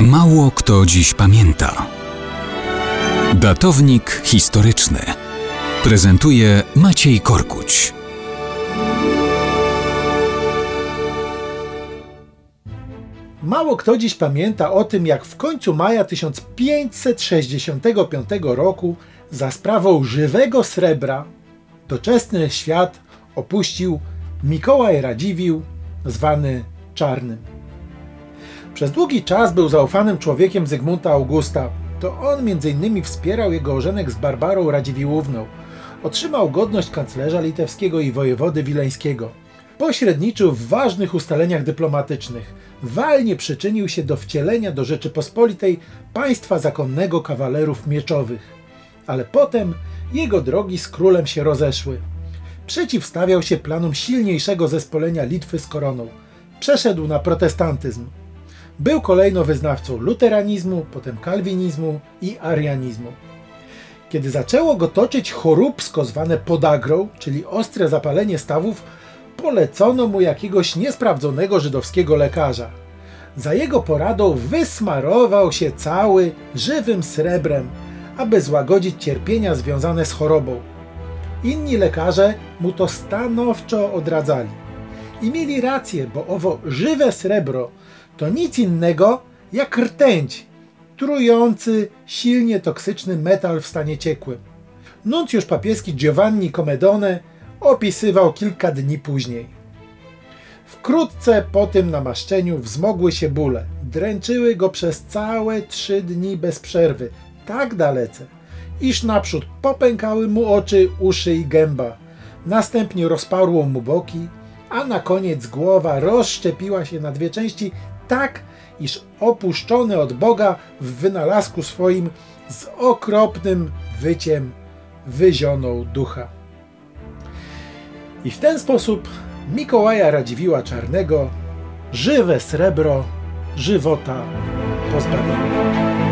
Mało kto dziś pamięta. Datownik historyczny prezentuje Maciej Korkuć. Mało kto dziś pamięta o tym, jak w końcu maja 1565 roku za sprawą żywego srebra doczesny świat opuścił Mikołaj Radziwiłł, zwany Czarnym. Przez długi czas był zaufanym człowiekiem Zygmunta Augusta. To on m.in. wspierał jego ożenek z Barbarą Radziwiłłówną. Otrzymał godność kanclerza litewskiego i wojewody wileńskiego. Pośredniczył w ważnych ustaleniach dyplomatycznych. Walnie przyczynił się do wcielenia do Rzeczypospolitej państwa zakonnego kawalerów mieczowych. Ale potem jego drogi z królem się rozeszły. Przeciwstawiał się planom silniejszego zespolenia Litwy z koroną. Przeszedł na protestantyzm. Był kolejno wyznawcą luteranizmu, potem kalwinizmu i arianizmu. Kiedy zaczęło go toczyć choróbsko zwane podagrą, czyli ostre zapalenie stawów, polecono mu jakiegoś niesprawdzonego żydowskiego lekarza. Za jego poradą wysmarował się cały żywym srebrem, aby złagodzić cierpienia związane z chorobą. Inni lekarze mu to stanowczo odradzali. I mieli rację, bo owo żywe srebro to nic innego jak rtęć, trujący, silnie toksyczny metal w stanie ciekłym. Nuncjusz papieski Giovanni Comedone opisywał kilka dni później. Wkrótce po tym namaszczeniu wzmogły się bóle. Dręczyły go przez całe trzy dni bez przerwy, tak dalece, iż naprzód popękały mu oczy, uszy i gęba. Następnie rozparło mu boki, a na koniec głowa rozszczepiła się na dwie części tak, iż opuszczony od Boga w wynalazku swoim z okropnym wyciem wyzionął ducha. I w ten sposób Mikołaja Radziwiła Czarnego żywe srebro żywota pozbawiło.